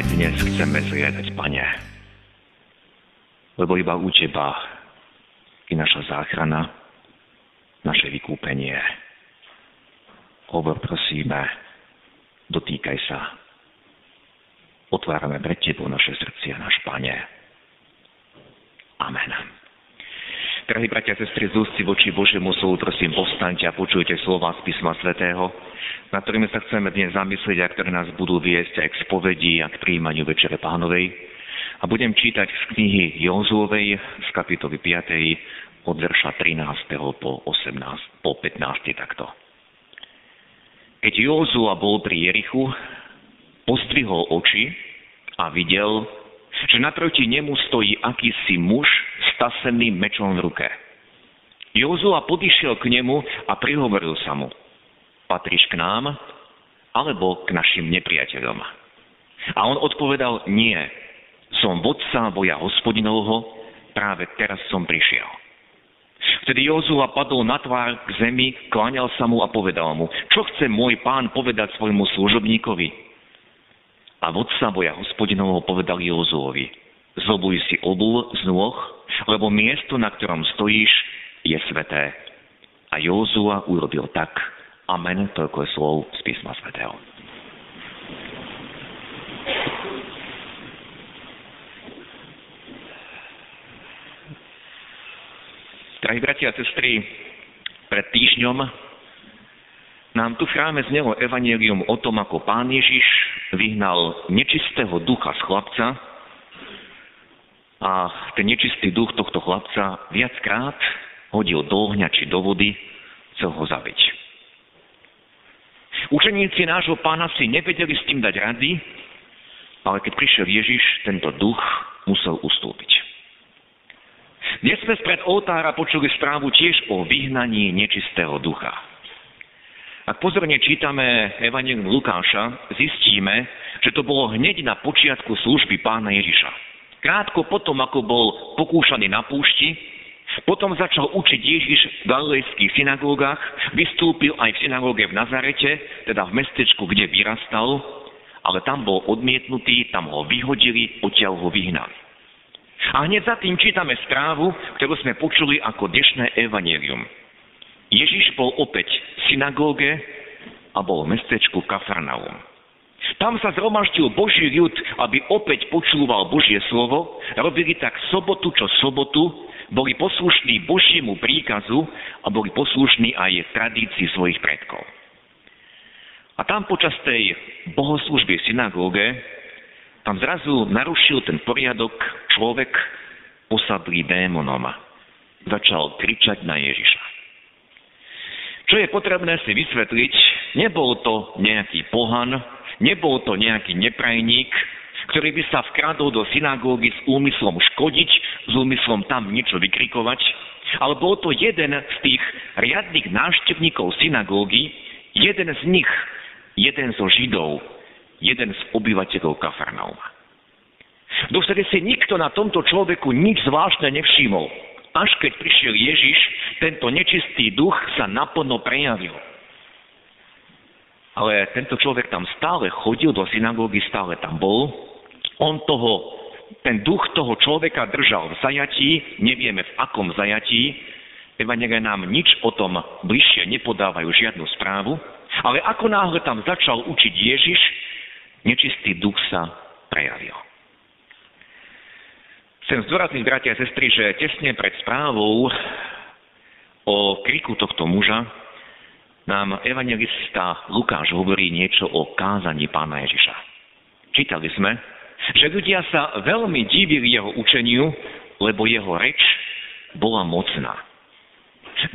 aj dnes chceme zliadať, Pane. Lebo iba u Teba je naša záchrana, naše vykúpenie. Hovor prosíme, dotýkaj sa. Otvárame pred Tebou naše srdcia, náš Pane. Amen. Drahí bratia a sestry, z ústy voči Božiemu slovu, prosím, postaňte a počujte slova z písma svätého, na ktorými sa chceme dnes zamyslieť a ktoré nás budú viesť aj k spovedi a k príjmaniu Večere Pánovej. A budem čítať z knihy Jozúovej z kapitoly 5. od verša 13. po, 18, po 15. takto. Keď Jozua bol pri Jerichu, pozdvihol oči a videl, že naproti nemu stojí akýsi muž staseným mečom v ruke. Jozua podišiel k nemu a prihovoril sa mu. Patríš k nám, alebo k našim nepriateľom? A on odpovedal, nie, som vodca boja hospodinovho, práve teraz som prišiel. Vtedy Jozua padol na tvár k zemi, kláňal sa mu a povedal mu, čo chce môj pán povedať svojmu služobníkovi? A vodca boja hospodinovho povedal Jozuovi, zobuj si obuv z nôh, lebo miesto, na ktorom stojíš, je sveté. A Józua urobil tak. Amen, toľko je slov z písma svetého. Drahí bratia a sestry, pred týždňom nám tu v chráme znelo evanelium o tom, ako pán Ježiš vyhnal nečistého ducha z chlapca, a ten nečistý duch tohto chlapca viackrát hodil do ohňa či do vody, chcel ho zabiť. Učeníci nášho pána si nevedeli s tým dať rady, ale keď prišiel Ježiš, tento duch musel ustúpiť. Dnes sme spred oltára počuli správu tiež o vyhnaní nečistého ducha. Ak pozorne čítame Evangelium Lukáša, zistíme, že to bolo hneď na počiatku služby pána Ježiša. Krátko potom, ako bol pokúšaný na púšti, potom začal učiť Ježiš v galilejských synagógach, vystúpil aj v synagóge v Nazarete, teda v mestečku, kde vyrastal, ale tam bol odmietnutý, tam ho vyhodili, odtiaľ ho vyhnali. A hneď za tým čítame správu, ktorú sme počuli ako dnešné evanelium. Ježiš bol opäť v synagóge a bol v mestečku Kafarnaum. Tam sa zhromaždil Boží ľud, aby opäť počúval Božie slovo, robili tak sobotu čo sobotu, boli poslušní Božiemu príkazu a boli poslušní aj tradícii svojich predkov. A tam počas tej bohoslúžby v synagóge, tam zrazu narušil ten poriadok človek posadlý démonom. Začal kričať na Ježiša. Čo je potrebné si vysvetliť, nebol to nejaký pohan, Nebol to nejaký neprajník, ktorý by sa vkradol do synagógy s úmyslom škodiť, s úmyslom tam niečo vykrikovať, ale bol to jeden z tých riadnych návštevníkov synagógy, jeden z nich, jeden zo Židov, jeden z obyvateľov Kafarnauma. Dovtedy si nikto na tomto človeku nič zvláštne nevšimol. Až keď prišiel Ježiš, tento nečistý duch sa naplno prejavil. Ale tento človek tam stále chodil do synagógy, stále tam bol. On toho, ten duch toho človeka držal v zajatí, nevieme v akom zajatí. Evangelia nám nič o tom bližšie nepodávajú žiadnu správu. Ale ako náhle tam začal učiť Ježiš, nečistý duch sa prejavil. Chcem zdôrazniť, bratia a sestry, že tesne pred správou o kriku tohto muža nám evangelista Lukáš hovorí niečo o kázaní pána Ježiša. Čítali sme, že ľudia sa veľmi divili jeho učeniu, lebo jeho reč bola mocná.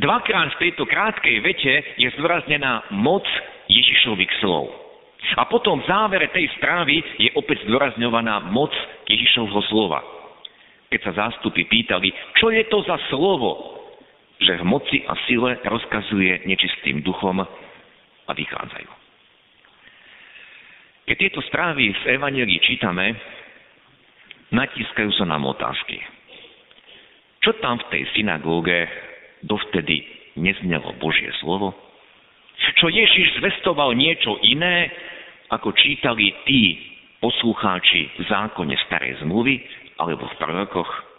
Dvakrát v tejto krátkej vete je zdôraznená moc Ježišových slov. A potom v závere tej správy je opäť zdôrazňovaná moc Ježišovho slova. Keď sa zástupy pýtali, čo je to za slovo, že v moci a sile rozkazuje nečistým duchom a vychádzajú. Keď tieto správy z Evangelii čítame, natískajú sa nám otázky. Čo tam v tej synagóge dovtedy neznelo Božie slovo? Čo Ježiš zvestoval niečo iné, ako čítali tí poslucháči v zákone starej zmluvy alebo v prorokoch?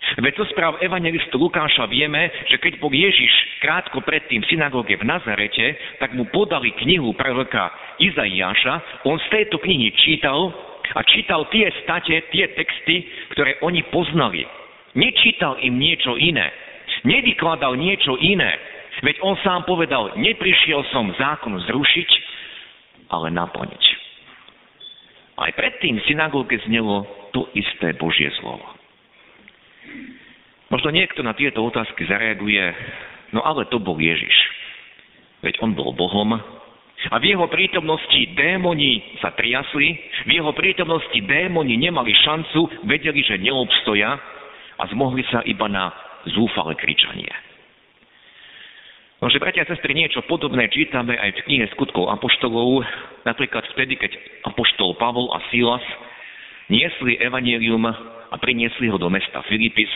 Veď to správ evangelistu Lukáša vieme, že keď bol Ježiš krátko predtým v synagóge v Nazarete, tak mu podali knihu proroka Izaiáša, on z tejto knihy čítal a čítal tie state, tie texty, ktoré oni poznali. Nečítal im niečo iné. Nevykladal niečo iné. Veď on sám povedal, neprišiel som zákon zrušiť, ale naplniť. Aj predtým v synagóge znelo to isté Božie slovo. Možno niekto na tieto otázky zareaguje, no ale to bol Ježiš. Veď on bol Bohom a v jeho prítomnosti démoni sa triasli, v jeho prítomnosti démoni nemali šancu, vedeli, že neobstoja a zmohli sa iba na zúfale kričanie. Nože, bratia a sestry, niečo podobné čítame aj v knihe skutkov Apoštolov, napríklad vtedy, keď Apoštol Pavol a Silas niesli evanílium a priniesli ho do mesta Filipis.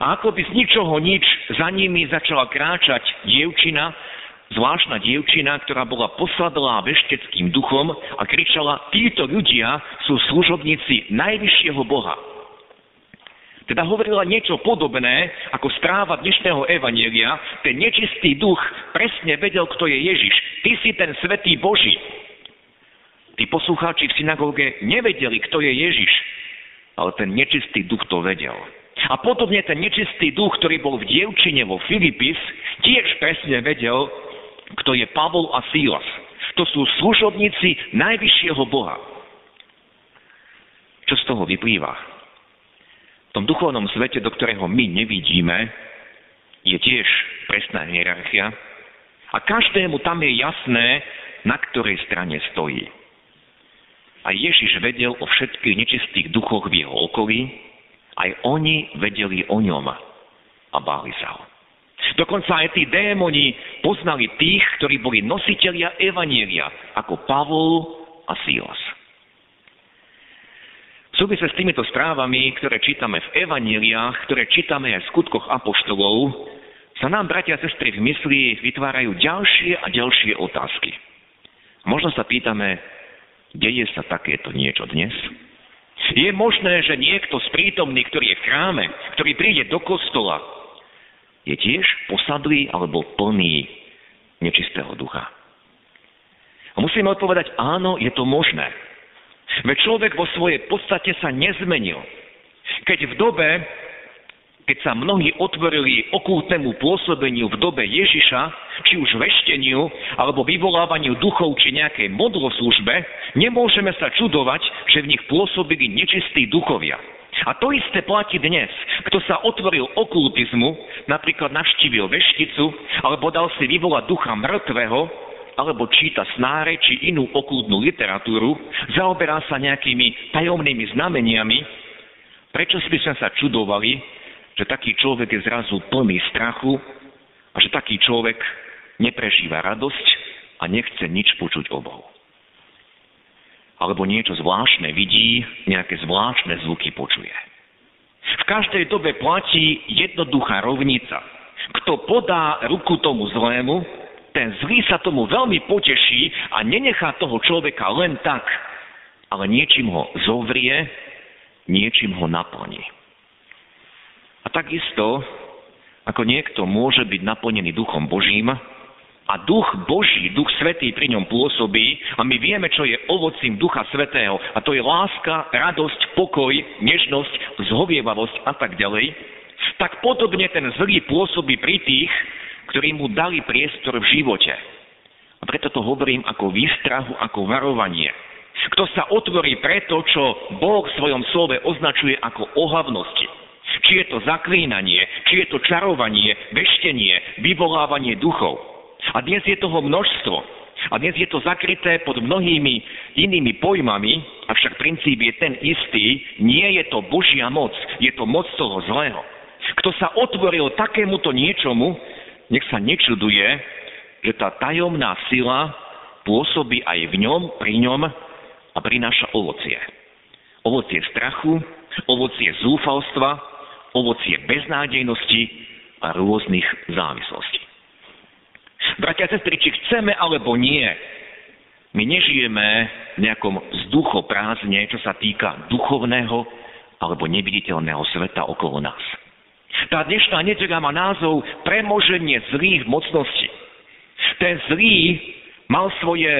A ako by z ničoho nič za nimi začala kráčať dievčina, zvláštna dievčina, ktorá bola posadlá vešteckým duchom a kričala, títo ľudia sú služobníci najvyššieho Boha. Teda hovorila niečo podobné ako správa dnešného evanielia. Ten nečistý duch presne vedel, kto je Ježiš. Ty si ten svetý Boží. Tí poslucháči v synagóge nevedeli, kto je Ježiš, ale ten nečistý duch to vedel. A podobne ten nečistý duch, ktorý bol v dievčine vo Filipis, tiež presne vedel, kto je Pavol a Silas. To sú služobníci najvyššieho Boha. Čo z toho vyplýva? V tom duchovnom svete, do ktorého my nevidíme, je tiež presná hierarchia a každému tam je jasné, na ktorej strane stojí. A Ježiš vedel o všetkých nečistých duchoch v jeho okolí, aj oni vedeli o ňom a báli sa ho. Dokonca aj tí démoni poznali tých, ktorí boli nositelia Evanielia, ako Pavol a Silas. V súvisle s týmito správami, ktoré čítame v evaníliách, ktoré čítame aj v skutkoch apoštolov, sa nám, bratia a sestry, v mysli vytvárajú ďalšie a ďalšie otázky. Možno sa pýtame, deje sa takéto niečo dnes? Je možné, že niekto z prítomných, ktorý je v chráme, ktorý príde do kostola, je tiež posadlý alebo plný nečistého ducha? A musíme odpovedať, áno, je to možné. Veď človek vo svojej podstate sa nezmenil. Keď v dobe, keď sa mnohí otvorili okultnému pôsobeniu v dobe Ježiša, či už vešteniu, alebo vyvolávaniu duchov, či nejakej modloslužbe, nemôžeme sa čudovať, že v nich pôsobili nečistí duchovia. A to isté platí dnes. Kto sa otvoril okultizmu, napríklad navštívil vešticu, alebo dal si vyvolať ducha mŕtvého, alebo číta snáre či inú okultnú literatúru, zaoberá sa nejakými tajomnými znameniami, prečo by sme sa čudovali, že taký človek je zrazu plný strachu a že taký človek neprežíva radosť a nechce nič počuť o Bohu. Alebo niečo zvláštne vidí, nejaké zvláštne zvuky počuje. V každej dobe platí jednoduchá rovnica. Kto podá ruku tomu zlému, ten zlý sa tomu veľmi poteší a nenechá toho človeka len tak, ale niečím ho zovrie, niečím ho naplní. A takisto, ako niekto môže byť naplnený Duchom Božím, a duch Boží, duch Svetý pri ňom pôsobí a my vieme, čo je ovocím ducha Svetého a to je láska, radosť, pokoj, nežnosť, zhovievavosť a tak ďalej, tak podobne ten zlý pôsobí pri tých, ktorí mu dali priestor v živote. A preto to hovorím ako výstrahu, ako varovanie. Kto sa otvorí preto, čo Boh v svojom slove označuje ako ohavnosti. Či je to zaklínanie, či je to čarovanie, veštenie, vyvolávanie duchov. A dnes je toho množstvo. A dnes je to zakryté pod mnohými inými pojmami, avšak princíp je ten istý. Nie je to Božia moc, je to moc toho zlého. Kto sa otvoril takémuto niečomu, nech sa nečuduje, že tá tajomná sila pôsobí aj v ňom, pri ňom a prináša ovocie. Ovocie strachu, ovocie zúfalstva, ovocie beznádejnosti a rôznych závislostí. Bratia a sestry, či chceme alebo nie, my nežijeme v nejakom vzduchoprázdne, čo sa týka duchovného alebo neviditeľného sveta okolo nás. Tá dnešná nedeľa má názov Premoženie zlých mocností. Ten zlý mal svoje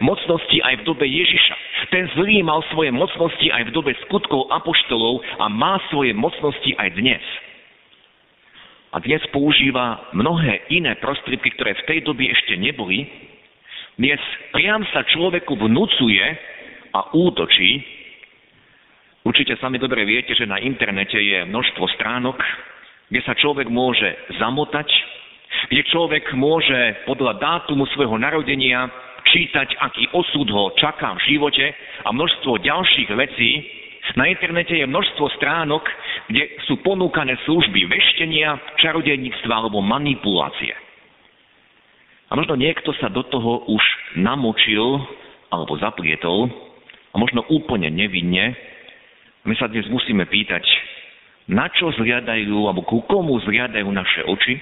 mocnosti aj v dobe Ježiša. Ten zlý mal svoje mocnosti aj v dobe skutkov apoštolov a má svoje mocnosti aj dnes a dnes používa mnohé iné prostriedky, ktoré v tej dobe ešte neboli, dnes priam sa človeku vnúcuje a útočí. Určite sami dobre viete, že na internete je množstvo stránok, kde sa človek môže zamotať, kde človek môže podľa dátumu svojho narodenia čítať, aký osud ho čaká v živote a množstvo ďalších vecí, na internete je množstvo stránok, kde sú ponúkané služby veštenia, čarodejníctva alebo manipulácie. A možno niekto sa do toho už namočil alebo zaplietol a možno úplne nevinne. My sa dnes musíme pýtať, na čo zliadajú alebo ku komu zliadajú naše oči,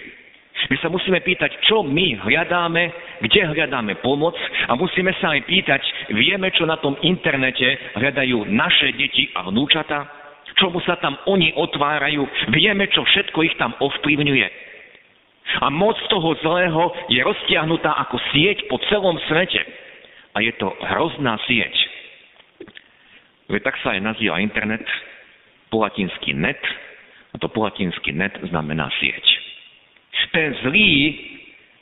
my sa musíme pýtať, čo my hľadáme, kde hľadáme pomoc a musíme sa aj pýtať, vieme, čo na tom internete hľadajú naše deti a vnúčata, čomu sa tam oni otvárajú, vieme, čo všetko ich tam ovplyvňuje. A moc toho zlého je roztiahnutá ako sieť po celom svete. A je to hrozná sieť. Veď tak sa aj nazýva internet, po latinsky net, a to po latinsky net znamená sieť ten zlý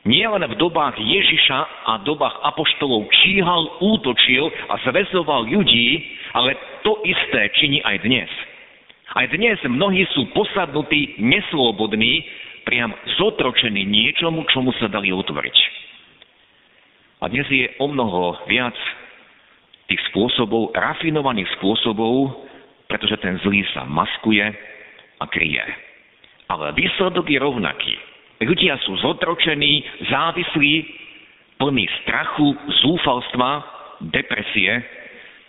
nielen v dobách Ježiša a dobách apoštolov číhal, útočil a zväzoval ľudí, ale to isté činí aj dnes. Aj dnes mnohí sú posadnutí, neslobodní, priam zotročení niečomu, čomu sa dali otvoriť. A dnes je o mnoho viac tých spôsobov, rafinovaných spôsobov, pretože ten zlý sa maskuje a kryje. Ale výsledok je rovnaký. Ľudia sú zotročení, závislí, plní strachu, zúfalstva, depresie,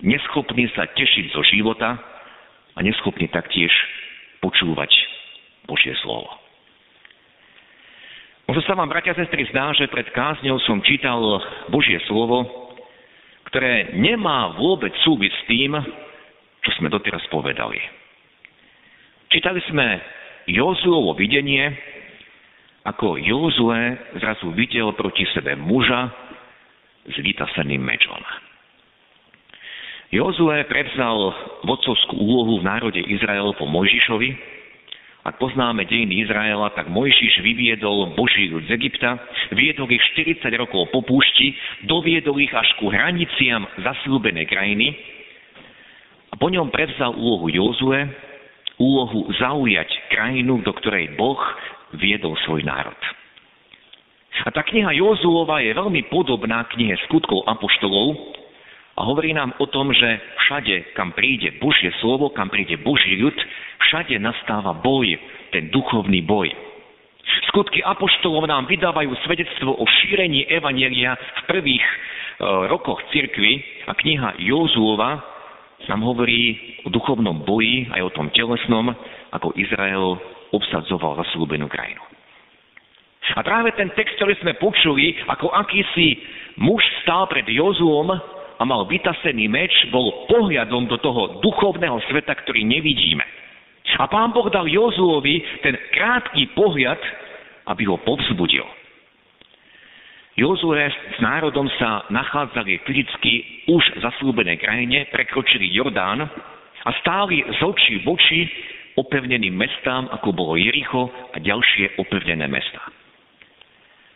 neschopní sa tešiť zo života a neschopní taktiež počúvať Božie slovo. Možno sa vám, bratia a sestry, zdá, že pred kázňou som čítal Božie slovo, ktoré nemá vôbec súvis s tým, čo sme doteraz povedali. Čítali sme Jozuovo videnie, ako Jozue zrazu videl proti sebe muža s vytaseným mečom. Jozue prevzal vodcovskú úlohu v národe Izrael po Mojžišovi. Ak poznáme dejiny Izraela, tak Mojžiš vyviedol Boží ľud z Egypta, viedol ich 40 rokov po púšti, doviedol ich až ku hraniciam zasľúbenej krajiny a po ňom prevzal úlohu Jozue, úlohu zaujať krajinu, do ktorej Boh viedol svoj národ. A tá kniha Jozuova je veľmi podobná knihe skutkov apoštolov a hovorí nám o tom, že všade, kam príde Božie slovo, kam príde Boží ľud, všade nastáva boj, ten duchovný boj. Skutky apoštolov nám vydávajú svedectvo o šírení evanielia v prvých e, rokoch cirkvy a kniha Jozuova nám hovorí o duchovnom boji, aj o tom telesnom, ako Izrael obsadzoval zaslúbenú krajinu. A práve ten text, ktorý sme počuli, ako akýsi muž stál pred Jozuom a mal vytasený meč, bol pohľadom do toho duchovného sveta, ktorý nevidíme. A pán Boh dal Jozuovi ten krátky pohľad, aby ho povzbudil. Jozue s národom sa nachádzali fyzicky už v zaslúbenej krajine, prekročili Jordán a stáli z očí v oči opevneným mestám, ako bolo Jericho a ďalšie opevnené mestá.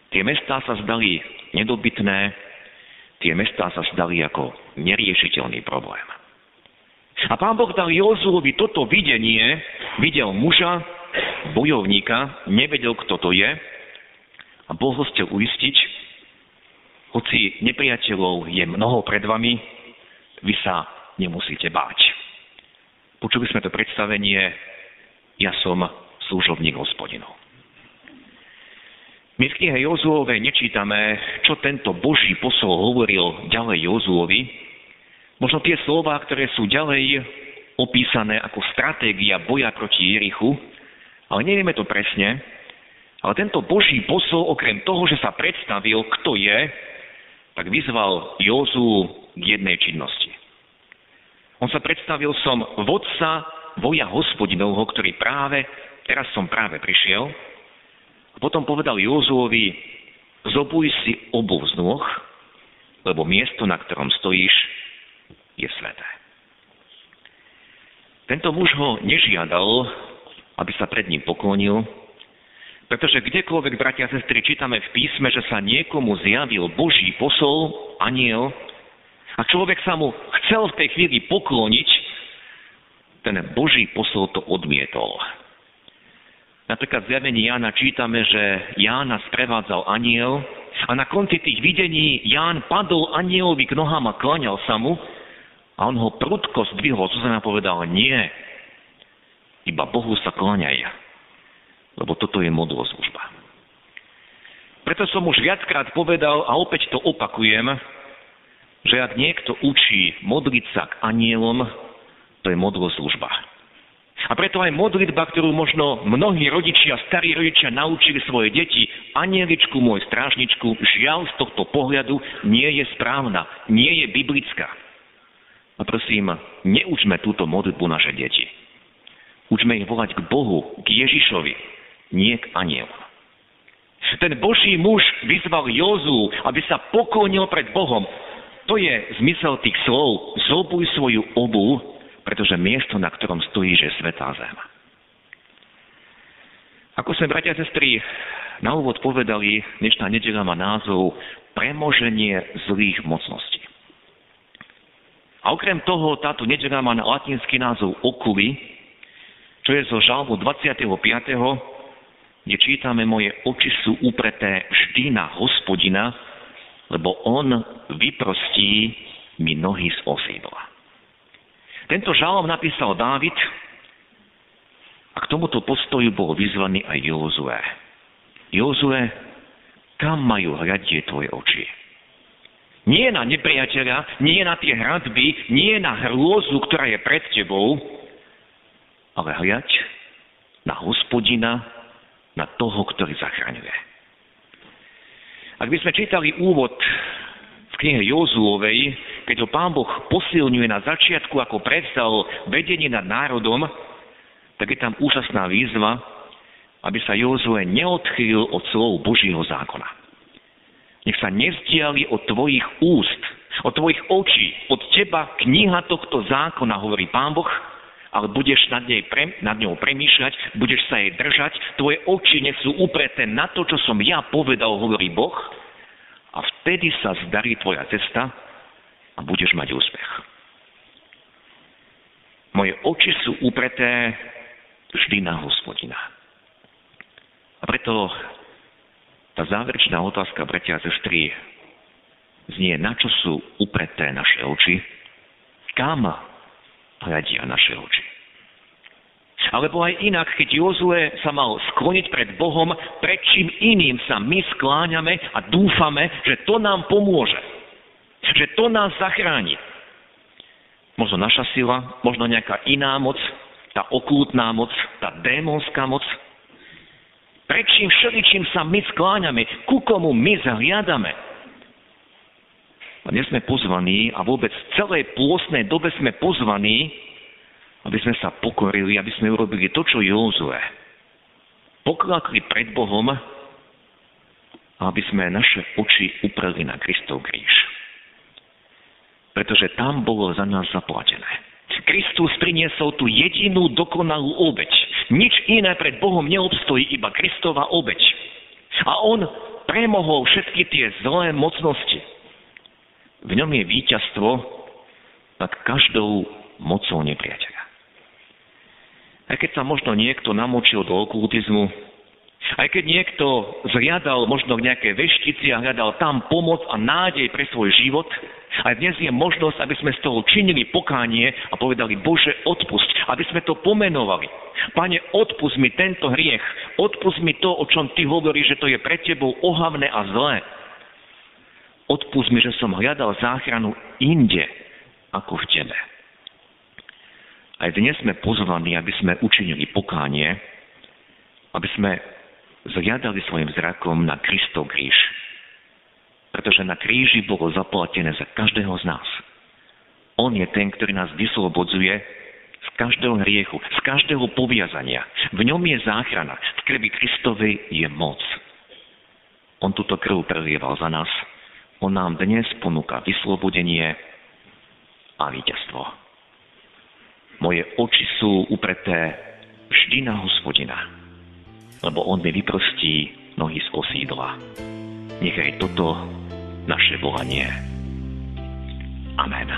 Tie mestá sa zdali nedobytné, tie mestá sa zdali ako neriešiteľný problém. A pán Boh dal Jozuovi toto videnie, videl muža, bojovníka, nevedel, kto to je, a Boh ho chcel uistiť, hoci nepriateľov je mnoho pred vami, vy sa nemusíte báť. Počuli sme to predstavenie, ja som služobník hospodinov. My v knihe Jozuovej nečítame, čo tento Boží posol hovoril ďalej Jozuovi. Možno tie slova, ktoré sú ďalej opísané ako stratégia boja proti Jerichu, ale nevieme to presne. Ale tento Boží posol, okrem toho, že sa predstavil, kto je, tak vyzval Jozu k jednej činnosti. On sa predstavil som vodca voja hospodinovho, ktorý práve, teraz som práve prišiel. A potom povedal Jozuovi, zobuj si obu z nôh, lebo miesto, na ktorom stojíš, je sveté. Tento muž ho nežiadal, aby sa pred ním poklonil, pretože kdekoľvek, bratia a sestry, čítame v písme, že sa niekomu zjavil Boží posol, aniel, a človek sa mu chcel v tej chvíli pokloniť, ten Boží posol to odmietol. Napríklad v zjavení Jána čítame, že Jána sprevádzal aniel a na konci tých videní Ján padol anielovi k nohám a klaňal sa mu a on ho prudko zdvihol, co sa povedal, nie, iba Bohu sa klaňaj lebo toto je služba. Preto som už viackrát povedal a opäť to opakujem, že ak niekto učí modliť sa k anielom, to je služba. A preto aj modlitba, ktorú možno mnohí rodičia, starí rodičia naučili svoje deti, anieličku, môj strážničku, žiaľ z tohto pohľadu nie je správna, nie je biblická. A prosím, neučme túto modlitbu naše deti. Učme ich volať k Bohu, k Ježišovi, nie k anielom. Ten Boží muž vyzval Jozu, aby sa poklonil pred Bohom. To je zmysel tých slov. Zobuj svoju obu, pretože miesto, na ktorom stojí, je svetá zem. Ako sme, bratia a sestry, na úvod povedali, dnešná nedela má názov Premoženie zlých mocností. A okrem toho, táto nedela má na latinský názov Okuly, čo je zo žalmu 25 kde čítame, moje oči sú upreté vždy na hospodina, lebo on vyprostí mi nohy z osídla. Tento žalom napísal Dávid a k tomuto postoju bol vyzvaný aj Jozue. Jozue, kam majú hľadie tvoje oči? Nie na nepriateľa, nie na tie hradby, nie na hrôzu, ktorá je pred tebou, ale hľaď na hospodina, na toho, ktorý zachraňuje. Ak by sme čítali úvod v knihe Jozuovej, keď ho pán Boh posilňuje na začiatku, ako predstavil vedenie nad národom, tak je tam úžasná výzva, aby sa Jozue neodchýlil od slov Božího zákona. Nech sa nezdiali od tvojich úst, od tvojich očí, od teba kniha tohto zákona, hovorí pán Boh, ale budeš nad, nej pre, nad ňou premýšľať, budeš sa jej držať, tvoje oči nech sú upreté na to, čo som ja povedal, hovorí Boh, a vtedy sa zdarí tvoja cesta a budeš mať úspech. Moje oči sú upreté vždy na hospodina. A preto tá záverečná otázka, bratia a sestry, znie, na čo sú upreté naše oči, kam hľadia naše oči. Alebo aj inak, keď Jozue sa mal skloniť pred Bohom, pred čím iným sa my skláňame a dúfame, že to nám pomôže. Že to nás zachráni. Možno naša sila, možno nejaká iná moc, tá okultná moc, tá démonská moc. Prečím všeličím sa my skláňame, ku komu my zahliadame. Dnes sme pozvaní a vôbec v celej pôstnej dobe sme pozvaní, aby sme sa pokorili, aby sme urobili to, čo Józue. Poklakli pred Bohom aby sme naše oči upreli na Kristov kríž. Pretože tam bolo za nás zaplatené. Kristus priniesol tú jedinú dokonalú obeď. Nič iné pred Bohom neobstojí, iba Kristova obeď. A On premohol všetky tie zlé mocnosti. V ňom je víťazstvo nad každou mocou nepriateľa. Aj keď sa možno niekto namočil do okultizmu, Aj keď niekto zriadal možno nejaké veštici a hľadal tam pomoc a nádej pre svoj život, aj dnes je možnosť, aby sme z toho činili pokánie a povedali, Bože, odpusť, aby sme to pomenovali. Pane, odpust mi tento hriech, odpust mi to, o čom Ty hovoríš, že to je pre Tebou ohavné a zlé. Odpust mi, že som hľadal záchranu inde ako v Tebe. Aj dnes sme pozvaní, aby sme učinili pokánie, aby sme zliadali svojim zrakom na Kristov kríž. Pretože na kríži bolo zaplatené za každého z nás. On je ten, ktorý nás vyslobodzuje z každého hriechu, z každého poviazania. V ňom je záchrana. V krvi Kristovej je moc. On túto krv prelieval za nás. On nám dnes ponúka vyslobodenie a víťazstvo. Moje oči sú upreté vždy na hospodina lebo on mi vyprostí nohy z osídla. Nechaj toto naše volanie. Amen.